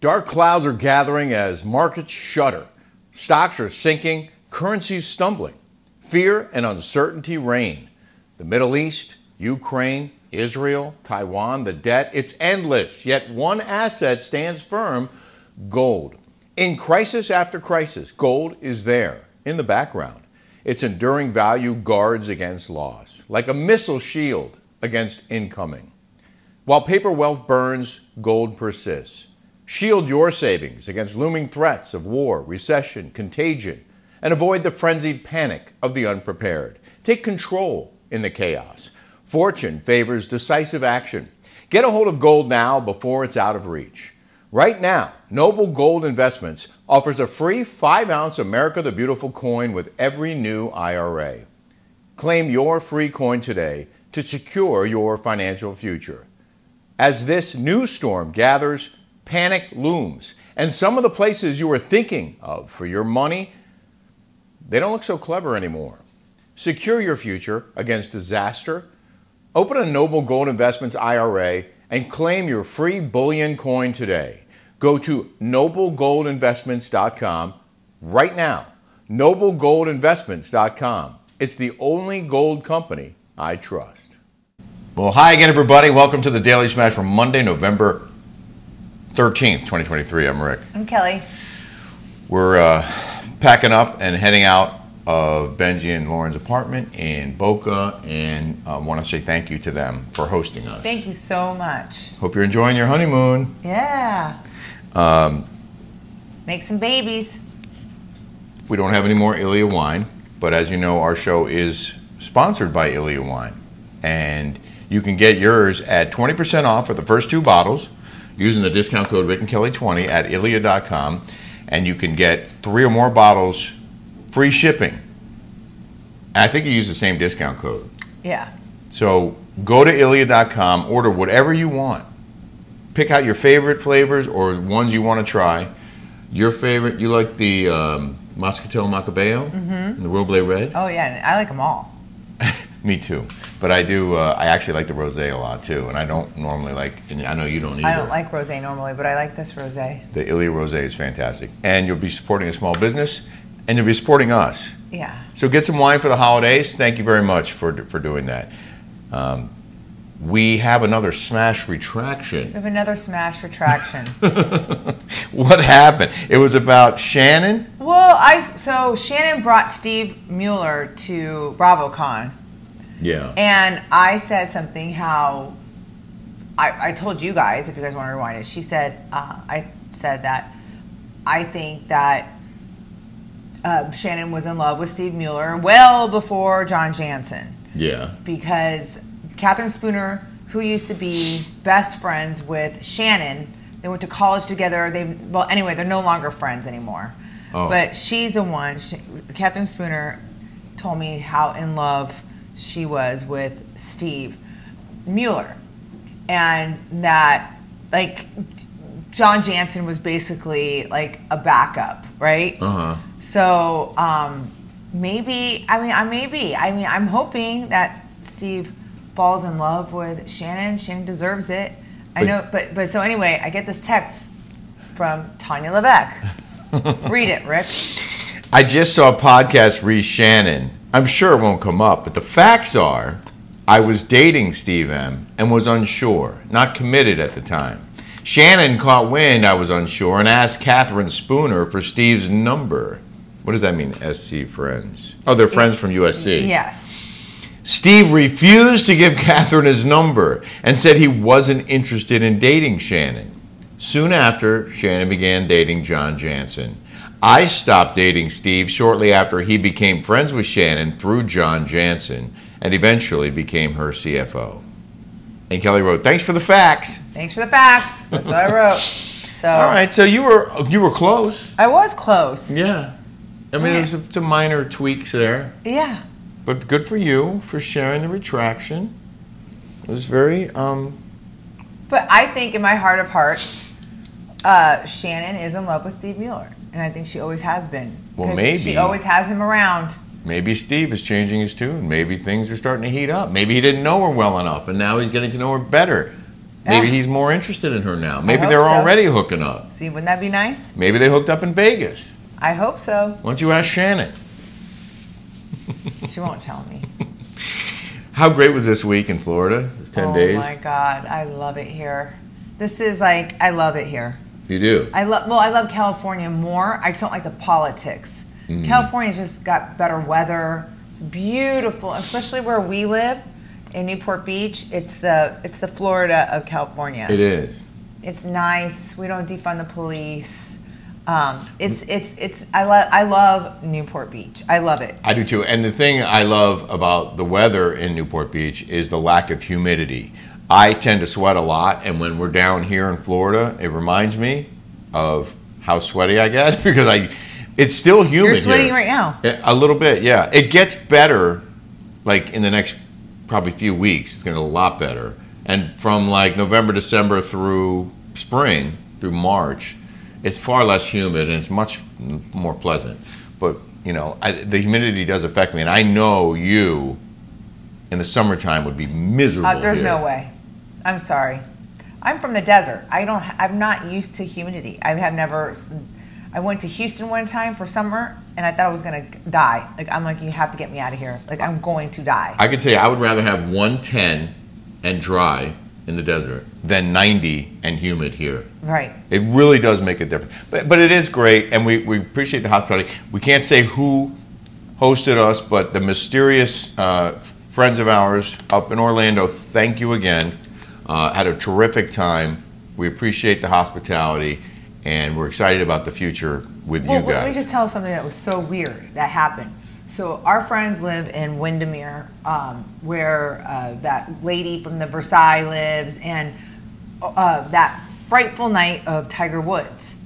Dark clouds are gathering as markets shudder. Stocks are sinking, currencies stumbling. Fear and uncertainty reign. The Middle East, Ukraine, Israel, Taiwan, the debt, it's endless. Yet one asset stands firm gold. In crisis after crisis, gold is there in the background. Its enduring value guards against loss, like a missile shield against incoming. While paper wealth burns, gold persists. Shield your savings against looming threats of war, recession, contagion, and avoid the frenzied panic of the unprepared. Take control in the chaos. Fortune favors decisive action. Get a hold of gold now before it's out of reach. Right now, Noble Gold Investments offers a free 5 ounce America the Beautiful coin with every new IRA. Claim your free coin today to secure your financial future. As this new storm gathers, panic looms, and some of the places you were thinking of for your money, they don't look so clever anymore. Secure your future against disaster. Open a Noble Gold Investments IRA and claim your free bullion coin today. Go to noblegoldinvestments.com right now. Noblegoldinvestments.com. It's the only gold company I trust. Well, hi again, everybody. Welcome to the Daily Smash for Monday, November 13th, 2023. I'm Rick. I'm Kelly. We're uh, packing up and heading out of Benji and Lauren's apartment in Boca, and I um, want to say thank you to them for hosting us. Thank you so much. Hope you're enjoying your honeymoon. Yeah. Um, Make some babies. We don't have any more Iylia wine, but as you know, our show is sponsored by Iylia Wine, and you can get yours at 20% off for the first two bottles using the discount code Rick and Kelly 20 at iylia.com, and you can get three or more bottles free shipping. I think you use the same discount code. Yeah. So go to iylia.com, order whatever you want. Pick out your favorite flavors or ones you want to try. Your favorite, you like the um, Moscatel Macabeo mm-hmm. and the Roble Red? Oh, yeah, I like them all. Me too. But I do. Uh, I actually like the rosé a lot too, and I don't normally like. And I know you don't either. I don't like rosé normally, but I like this rosé. The Iylia rosé is fantastic, and you'll be supporting a small business, and you'll be supporting us. Yeah. So get some wine for the holidays. Thank you very much for for doing that. Um, we have another smash retraction. We have another smash retraction. what happened? It was about Shannon. Well, I so Shannon brought Steve Mueller to BravoCon yeah. And I said something how I, I told you guys, if you guys want to rewind it, she said, uh, I said that I think that uh, Shannon was in love with Steve Mueller well before John Janssen. Yeah. Because Catherine Spooner, who used to be best friends with Shannon, they went to college together. They well, anyway, they're no longer friends anymore. Oh. But she's the one. She, Catherine Spooner told me how in love she was with Steve Mueller. And that, like, John Janssen was basically like a backup, right? Uh-huh. So um, maybe, I mean, I maybe, I mean, I'm hoping that Steve falls in love with Shannon. Shannon deserves it. I know, but but so anyway, I get this text from Tanya Levesque. Read it, Rick. I just saw a podcast re Shannon I'm sure it won't come up, but the facts are I was dating Steve M and was unsure, not committed at the time. Shannon caught wind I was unsure and asked Catherine Spooner for Steve's number. What does that mean, SC friends? Oh, they're friends from USC. Yes. Steve refused to give Catherine his number and said he wasn't interested in dating Shannon. Soon after, Shannon began dating John Janssen. I stopped dating Steve shortly after he became friends with Shannon through John Janssen and eventually became her CFO. And Kelly wrote, "Thanks for the facts." Thanks for the facts. That's what I wrote. So all right, so you were you were close. I was close. Yeah, I mean, yeah. it was some minor tweaks there. Yeah. But good for you for sharing the retraction. It was very. um But I think in my heart of hearts, uh, Shannon is in love with Steve Mueller and I think she always has been. Well, maybe she always has him around. Maybe Steve is changing his tune. Maybe things are starting to heat up. Maybe he didn't know her well enough, and now he's getting to know her better. Maybe Yeah. he's more interested in her now. Maybe they're so. already hooking up. See, wouldn't that be nice? Maybe they hooked up in Vegas. I hope so. Why don't you ask Shannon? She won't tell me. How great was this week in Florida? It's 10 oh days. Oh my God, I love it here. This is like, I love it here. You do. I love, well, I love California more. I just don't like the politics. Mm. California's just got better weather. It's beautiful, especially where we live in Newport Beach. It's the, it's the Florida of California. It is. It's nice. We don't defund the police. Um, it's it's it's I love I love Newport Beach. I love it. I do too. And the thing I love about the weather in Newport Beach is the lack of humidity. I tend to sweat a lot, and when we're down here in Florida, it reminds me of how sweaty I get because I. It's still humid. You're sweating here. right now. A little bit, yeah. It gets better, like in the next probably few weeks. It's going to get a lot better, and from like November, December through spring through March, it's far less humid and it's much more pleasant. But you know, I, the humidity does affect me, and I know you in the summertime would be miserable. Uh, there's here. no way. I'm sorry. I'm from the desert. I don't. I'm not used to humidity. I have never. I went to Houston one time for summer, and I thought I was gonna die. Like I'm like, you have to get me out of here. Like I'm going to die. I can tell you, I would rather have 110 and dry in the desert than 90 and humid here. right. It really does make a difference. But, but it is great, and we, we appreciate the hospitality. We can't say who hosted us, but the mysterious uh, friends of ours up in Orlando, thank you again. Uh, had a terrific time. We appreciate the hospitality, and we're excited about the future with Well, you guys. let me just tell something that was so weird that happened. So our friends live in Windermere, um, where uh, that lady from the Versailles lives, and uh, that frightful night of Tiger Woods.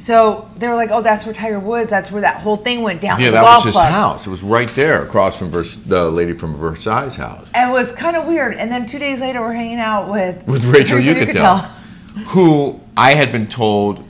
So they were like, "Oh, that's where Tiger Woods. That's where that whole thing went down." yeah, that was his club. house. It was right there across from Vers- the lady from Versailles' house. And it was kind of weird. And then two days later, we're hanging out with with Rachel Uchitel, who I had been told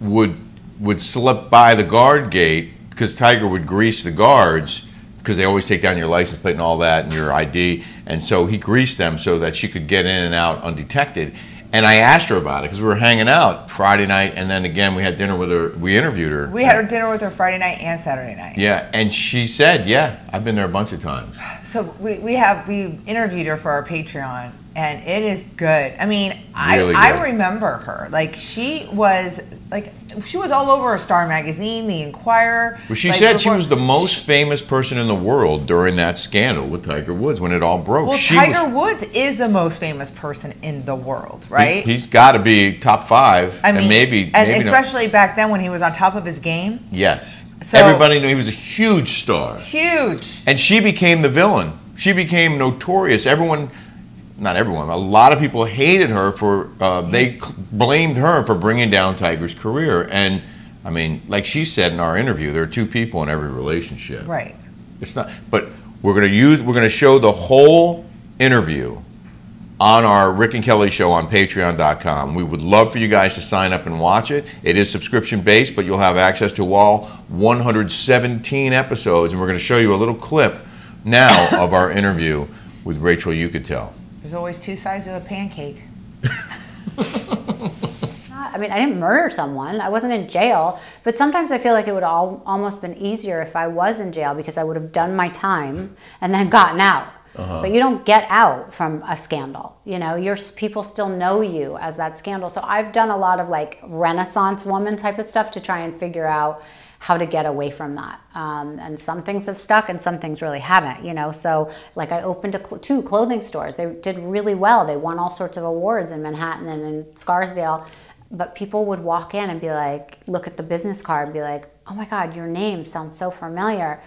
would would slip by the guard gate because Tiger would grease the guards because they always take down your license plate and all that and your ID, and so he greased them so that she could get in and out undetected. And I asked her about it because we were hanging out Friday night, and then again we had dinner with her. We interviewed her. We had our dinner with her Friday night and Saturday night. yeah, and she said, "Yeah, I've been there a bunch of times." So we, we have we interviewed her for our Patreon and it is good. I mean, Really I, good. I remember her. Like she was like she was all over Star Magazine, The Inquirer. Well, she like, said she was the most famous person in the world during that scandal with Tiger Woods when it all broke. Well, she Tiger was, Woods is the most famous person in the world, right? He, has got to be top five, I mean, and maybe, and maybe especially back then when he was on top of his game, yes. So- Everybody knew he was a huge star, huge. and she became the villain. She became notorious. Everyone, not everyone, a lot of people hated her for. Uh, they blamed her for bringing down Tiger's career, and I mean, like she said in our interview, there are two people in every relationship. Right. It's not, but we're going to use, we're going to show the whole interview on our Rick and Kelly show on patreon.com. We would love for you guys to sign up and watch it. It is subscription based, but you'll have access to all 117 episodes. And we're going to show you a little clip now of our interview with Rachel Uchitel. There's always two sides of a pancake. I mean, I didn't murder someone. I wasn't in jail. But sometimes I feel like it would all almost been easier if I was in jail because I would have done my time and then gotten out. Uh-huh. But you don't get out from a scandal. You know, your people still know you as that scandal. So I've done a lot of like Renaissance woman type of stuff to try and figure out how to get away from that. Um, and some things have stuck and some things really haven't, you know. So, like, I opened a cl- two clothing stores. They did really well. They won all sorts of awards in Manhattan and in Scarsdale. But people would walk in and be like, look at the business card and be like, oh my God, your name sounds so familiar.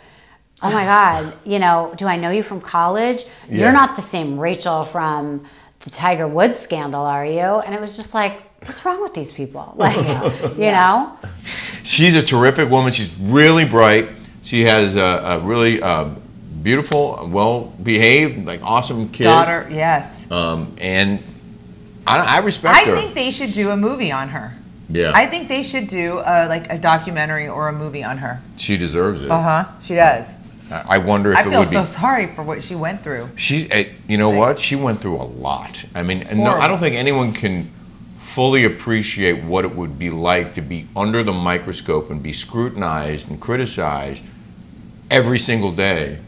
Oh my God, you know, do I know you from college? Yeah. You're not the same Rachel from the Tiger Woods scandal, are you? And it was just like, what's wrong with these people? Like, you know? She's a terrific woman. She's really bright. She has a, a really uh, beautiful, well behaved, like awesome kid. Daughter, yes. Um, and I, I respect her. I her. think they should do a movie on her. yeah, I think they should do a, like a documentary or a movie on her. she deserves it. Uh huh. She does. I wonder if I it feel would so be. sorry for what she went through. She's, eh, you know what? She went through a lot. I mean, and no, I don't think anyone can fully appreciate what it would be like to be under the microscope and be scrutinized and criticized every single day.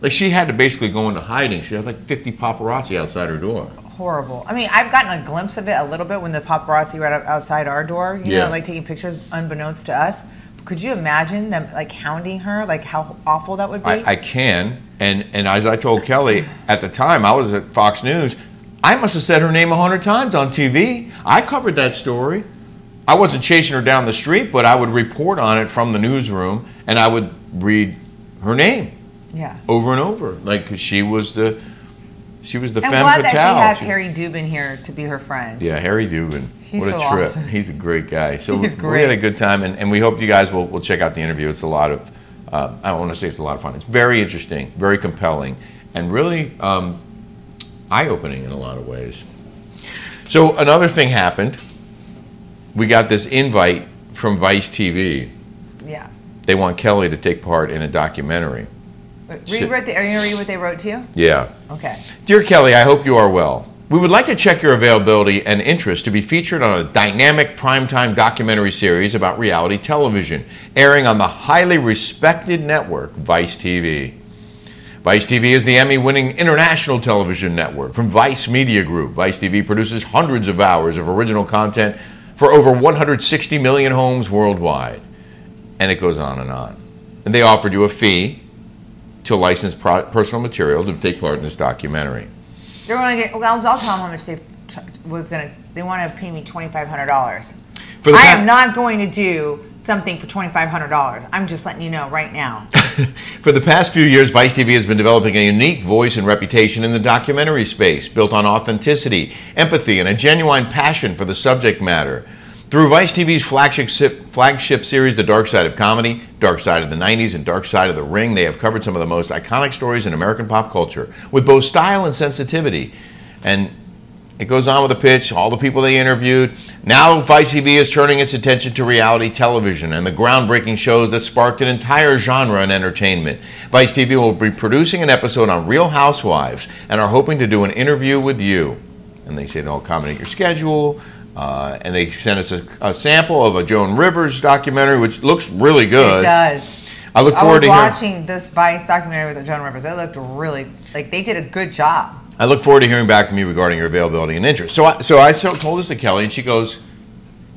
Like she had to basically go into hiding. She had like 50 paparazzi outside her door. Horrible. I mean, I've gotten a glimpse of it a little bit when the paparazzi were out- outside our door, you Yeah. know, like taking pictures unbeknownst to us. Could you imagine them like hounding her? Like how awful that would be? I, I can, and and as I told Kelly at the time, I was at Fox News. I must have said her name a hundred times on TV. I covered that story. I wasn't chasing her down the street, but I would report on it from the newsroom, and I would read her name yeah. over and over, like 'cause she was the she was the I'm femme glad that she fatale. has Harry Dubin here to be her friend. yeah, Harry Dubin. He's what a so trip. awesome. He's a great guy. So He's we- we had a great. good time, and, and we hope you guys will, will check out the interview. It's a lot of, uh, I don't want to say it's a lot of fun. It's very interesting, very compelling, and really um, eye opening in a lot of ways. So another thing happened. We got this invite from Vice TV. Yeah. They want Kelly to take part in a documentary. Wait. Read what they, are you gonna read what they wrote to you? Yeah. Okay. Dear Kelly, I hope you are well. We would like to check your availability and interest to be featured on a dynamic primetime documentary series about reality television, airing on the highly respected network Vice TV. Vice TV is the Emmy winning international television network from Vice Media Group. Vice TV produces hundreds of hours of original content for over 160 million homes worldwide. And it goes on and on. And they offered you a fee to license pro- personal material to take part in this documentary. They're gonna get. Well, I'll, tell them how much they was gonna. They want to pay me twenty five hundred dollars. For the I pa- am not going to do something for twenty five hundred dollars. I'm just letting you know right now. For the past few years, Vice TV has been developing a unique voice and reputation in the documentary space, built on authenticity, empathy, and a genuine passion for the subject matter. Through Vice TV's flagship, flagship series, The Dark Side of Comedy, Dark Side of the 90s, and Dark Side of the Ring, they have covered some of the most iconic stories in American pop culture with both style and sensitivity. And it goes on with the pitch, all the people they interviewed. Now, Vice TV is turning its attention to reality television and the groundbreaking shows that sparked an entire genre in entertainment. Vice TV will be producing an episode on Real Housewives and are hoping to do an interview with you. And they say they'll accommodate your schedule. Uh, and they sent us a, a sample of a Joan Rivers documentary, which looks really good. It does. I look I forward was to watching this Vice documentary with Joan Rivers. It looked really like they did a good job. I look forward to hearing back from you regarding your availability and interest. So, I, so I told this to Kelly, and she goes,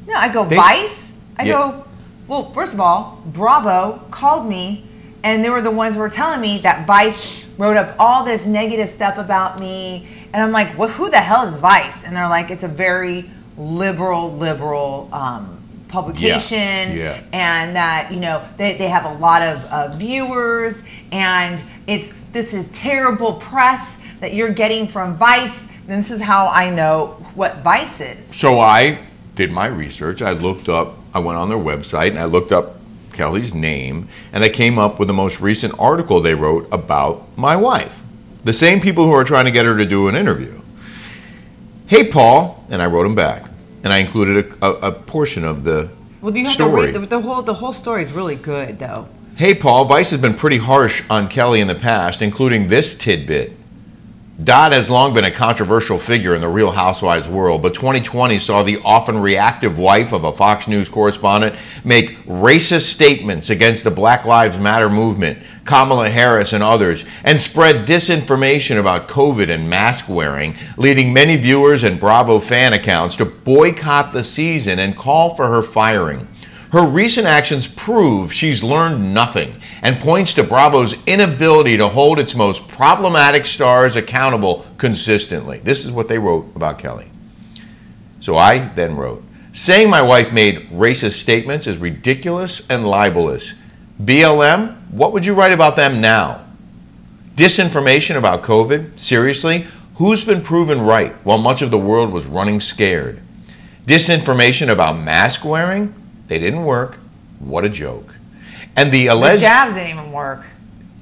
No, I go They- Vice. I Yeah. go. Well, first of all, Bravo called me, and they were the ones who were telling me that Vice wrote up all this negative stuff about me, and I'm like, well, who the hell is Vice? And they're like, it's a very liberal, liberal um, publication, yeah. and that you know they, they have a lot of uh, viewers, and it's this is terrible press that you're getting from Vice. And this is how I know what Vice is. So I did my research. I looked up, I went on their website and I looked up Kelly's name and I came up with the most recent article they wrote about my wife. The same people who are trying to get her to do an interview. Hey, Paul, and I wrote him back. And I included a, a, a portion of the Well, you have story. to read the, the whole the whole story is really good though. Hey, Paul, Vice has been pretty harsh on Kelly in the past, including this tidbit. Dodd has long been a controversial figure in the Real Housewives world, but 2020 saw the often reactive wife of a Fox News correspondent make racist statements against the Black Lives Matter movement, Kamala Harris, and others, and spread disinformation about COVID and mask wearing, leading many viewers and Bravo fan accounts to boycott the season and call for her firing. Her recent actions prove she's learned nothing and points to Bravo's inability to hold its most problematic stars accountable consistently. This is what they wrote about Kelly. So I then wrote, saying my wife made racist statements is ridiculous and libelous. BLM, what would you write about them now? Disinformation about COVID? Seriously? Who's been proven right while much of the world was running scared? Disinformation about mask wearing? They didn't work. What a joke. And the The alleged jabs didn't even work.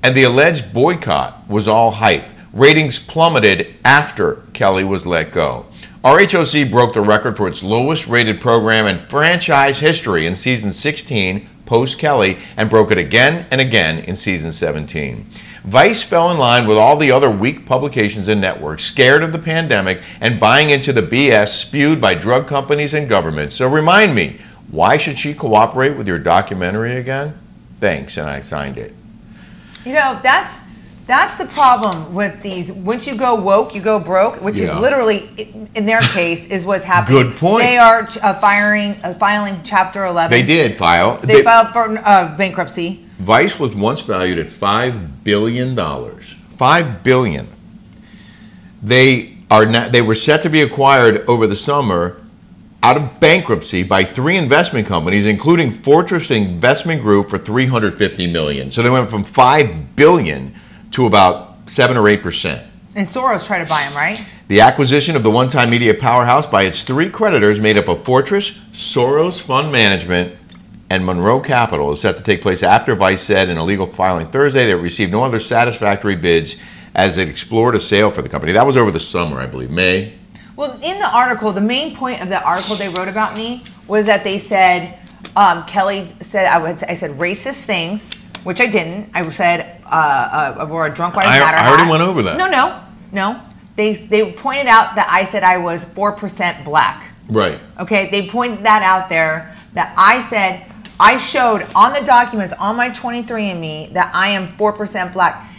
and the alleged boycott was all hype. Ratings plummeted after Kelly was let go. RHOC broke the record for its lowest rated program in franchise history in season 16 post Kelly and broke it again and again in season 17. Vice fell in line with all the other weak publications and networks, scared of the pandemic and buying into the BS spewed by drug companies and governments. So remind me, why should she cooperate with your documentary again? Thanks, and I signed it. You know, that's that's the problem with these. Once you go woke, you go broke, which Yeah. is literally, in their case, is what's happening. Good point. They are uh, firing, uh, filing Chapter 11. They did file. They, filed for uh, bankruptcy. Vice was once valued at five billion dollars. Five billion. They are now, they were set to be acquired over the summer out of bankruptcy by three investment companies, including Fortress Investment Group for 350 million. So they went from five billion to about seven or eight percent. And Soros tried to buy them, right? The acquisition of the one time media powerhouse by its three creditors, made up of Fortress, Soros Fund Management, and Monroe Capital, is set to take place after Vice said in a legal filing Thursday that it received no other satisfactory bids as it explored a sale for the company. That was over the summer, I believe, May. Well, in the article, the main point of the article they wrote about me was that they said um, Kelly said I would I said racist things, which I didn't. I said uh, uh, I wore a drunk Lives I- Matter I already hat. went over that. No, no, no. They they pointed out that I said I was four percent black. Right. Okay, they pointed that out there that I said I showed on the documents on my 23andMe that I am 4% black.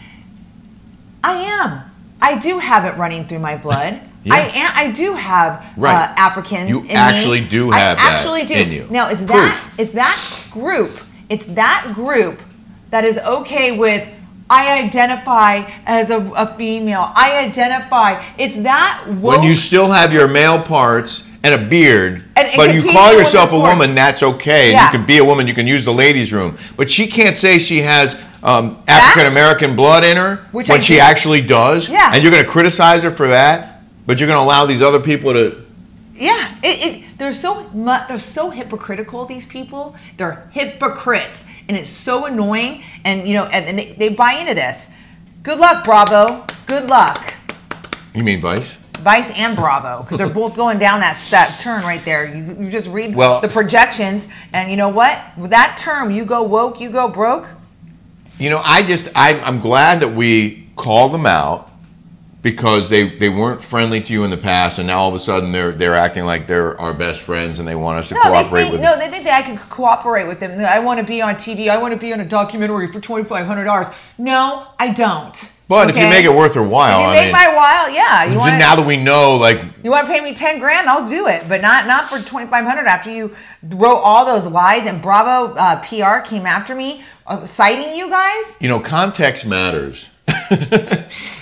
I am. I do have it running through my blood. Yeah. I am, I do have Right. uh, African. You in me. actually do I have that actually do. in you. Now it's that it's that group. It's that group that is okay with. I identify as a, a female. I identify. It's that woke. When you still have your male parts and a beard, And- but you call yourself a woman, that's okay. Yeah. You can be a woman. You can use the ladies' room. But she can't say she has um, African American blood in her Which when I she actually does. Yeah. And you're going to criticize her for that, but you're going to allow these other people to. Yeah, it, it they're so mu- they're so hypocritical. These people, they're hypocrites, and it's so annoying. And you know, and, and they, they buy into this. Good luck, Bravo. Good luck, You mean Vice? Vice and Bravo, because they're both going down that that turn right there. You, you just read Well- the projections, and you know what? With that term, you go woke, you go broke. You know, I just I, I'm glad that we called them out because they, they weren't friendly to you in the past, and now all of a sudden they're they're acting like they're our best friends and they want us to No, cooperate think with. no, they think that I can cooperate with them. I want to be on TV. I want to be on a documentary for twenty five hundred dollars. No, I don't. But if you make it worth their while, If you I make mean, my while, yeah. You want now that we know, like you want to pay me ten grand? I'll do it, but not not for twenty five hundred. After you wrote all those lies and Bravo uh, PR came after me, uh, citing you guys. you know, context matters.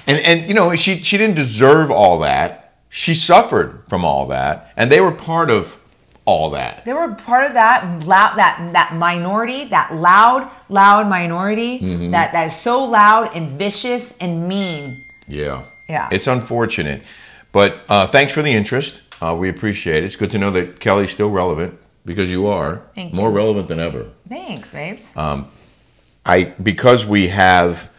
and and you know, she she didn't deserve all that. She suffered from all that, and they were part of all that. They were part of that loud that that minority, that loud, loud minority Mm-hmm. that that is so loud and vicious and mean. Yeah. Yeah. It's unfortunate, but uh, thanks for the interest. Uh, we appreciate it. It's good to know that Kelly's still relevant because you are Thank more you. relevant than ever. Thanks, babes. Uh, I because we have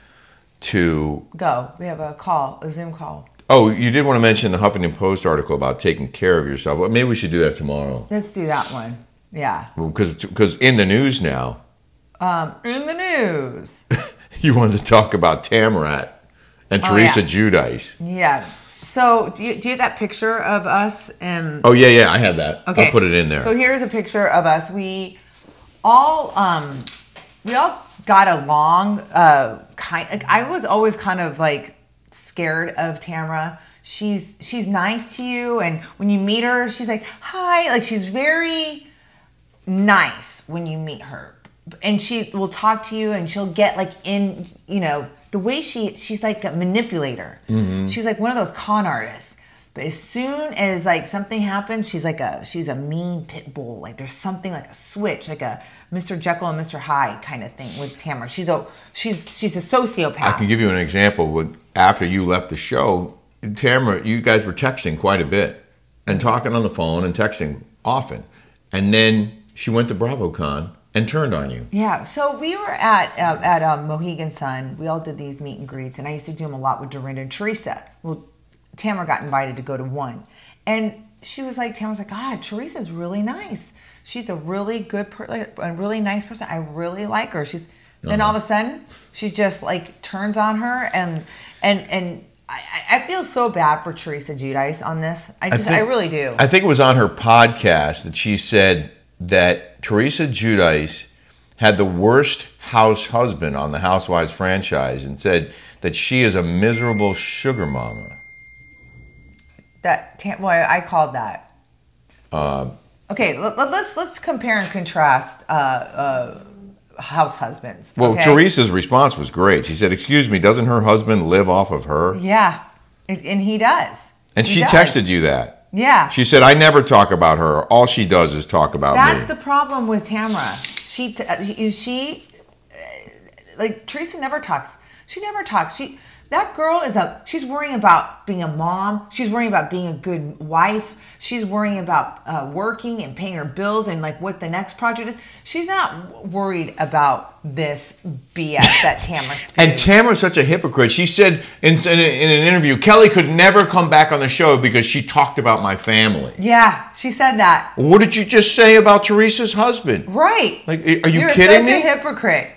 to. Go. We have a call, a Zoom call. Oh, you did want to mention the Huffington Post article about taking care of yourself. Well, maybe we should do that tomorrow Let's do that one. Yeah. because because in the news now, Um, in the news. you wanted to talk about Tamrat and Oh, Teresa yeah. Giudice. Yeah. So do you, do you have that picture of us and Oh yeah, yeah, I have that. Okay. I'll put it in there. So here's a picture of us. We all um we all got along uh kind like I was always kind of like scared of Tamra. She's she's nice to you and when you meet her, she's like, "Hi." Like she's very nice when you meet her. And she will talk to you and she'll get like in, you know, the way she she's like a manipulator. Mm-hmm. She's like one of those con artists. But as soon as like something happens, she's like a she's a mean pit bull. Like there's something like a switch, like a Mr. Jekyll and Mr. Hyde kind of thing with Tamra. She's a she's she's a sociopath. I can give you an example. When after you left the show, Tamra, you guys were texting quite a bit and talking on the phone and texting often, and then she went to BravoCon and turned on you. Yeah, so we were at uh, at um, Mohegan Sun. We all did these meet and greets, and I used to do them a lot with Dorinda and Teresa. Well, Tamra got invited to go to one, and she was like, Tamra's like, God, Teresa's really nice. she's a really good, per- a really nice person. I really like her. She's then uh-huh. all of a sudden she just like turns on her and and and I, I feel so bad for Teresa Giudice on this. I just I, think- really do. I think it was on her podcast that she said that Teresa Giudice had the worst house husband on the Housewives franchise and said that she is a miserable sugar mama. That tam- well, I called that. Um, okay, let, us let's compare and contrast uh, uh, house husbands. Well, okay? Teresa's response was great. She said, "Excuse me, doesn't her husband live off of her?" Yeah, and and he does. And He she does. texted you that. Yeah. She said, "I never talk about her. All she does is talk about That's me." That's the problem with Tamra. She t- uh, she uh, like Teresa never talks. She never talks. She that girl is a she's worrying about being a mom. She's worrying about being a good wife. She's worrying about uh, working and paying her bills and like what the next project is. She's not worried about this BS that Tamra spews. and Tamra's such a hypocrite. She said in, in, in an interview, Kelly could never come back on the show because she talked about my family. yeah, she said that. What did you just say about Teresa's husband? Right. Like, are you You're kidding such a hypocrite.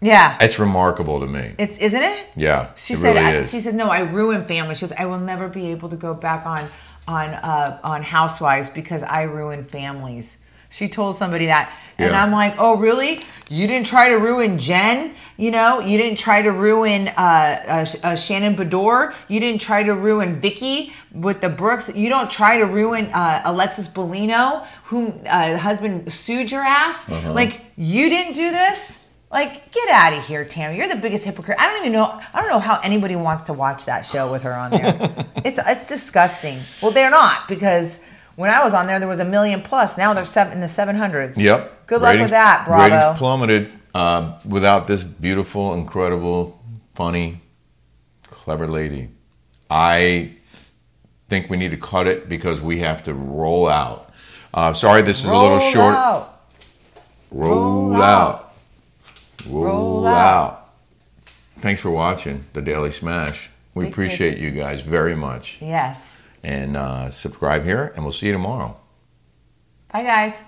Yeah. It's remarkable to me. It's isn't it? Yeah, She it said. really I. She said, "No, I ruined family." She goes, "I will never be able to go back on on uh, on Housewives because I ruined families." She told somebody that, and Yeah. I'm like, "Oh, really? You didn't try to ruin Jen? You know, you didn't try to ruin uh, uh, uh, Shannon Beador. You didn't try to ruin Vicky with the Brooks. You don't try to ruin uh, Alexis Bellino, whom uh, husband sued your ass. Uh-huh. Like you didn't do this." Like, get out of here, Tammy. You're the biggest hypocrite. I don't even know. I don't know how anybody wants to watch that show with her on there. it's it's disgusting. Well, they're not because when I was on there, there was a million plus. Now they're seven in the seven hundreds. Yep. Good luck with that, Bravo. Ratings plummeted uh, without this beautiful, incredible, funny, clever lady. I think we need to cut it because we have to roll out. Uh, sorry, this is a little Roll short. out. Roll, Roll out. Roll, Roll out. out. Thanks for watching the Daily Smash. We Big appreciate kisses. you guys very much. Yes. And uh, subscribe here, and we'll see you tomorrow. Bye, guys.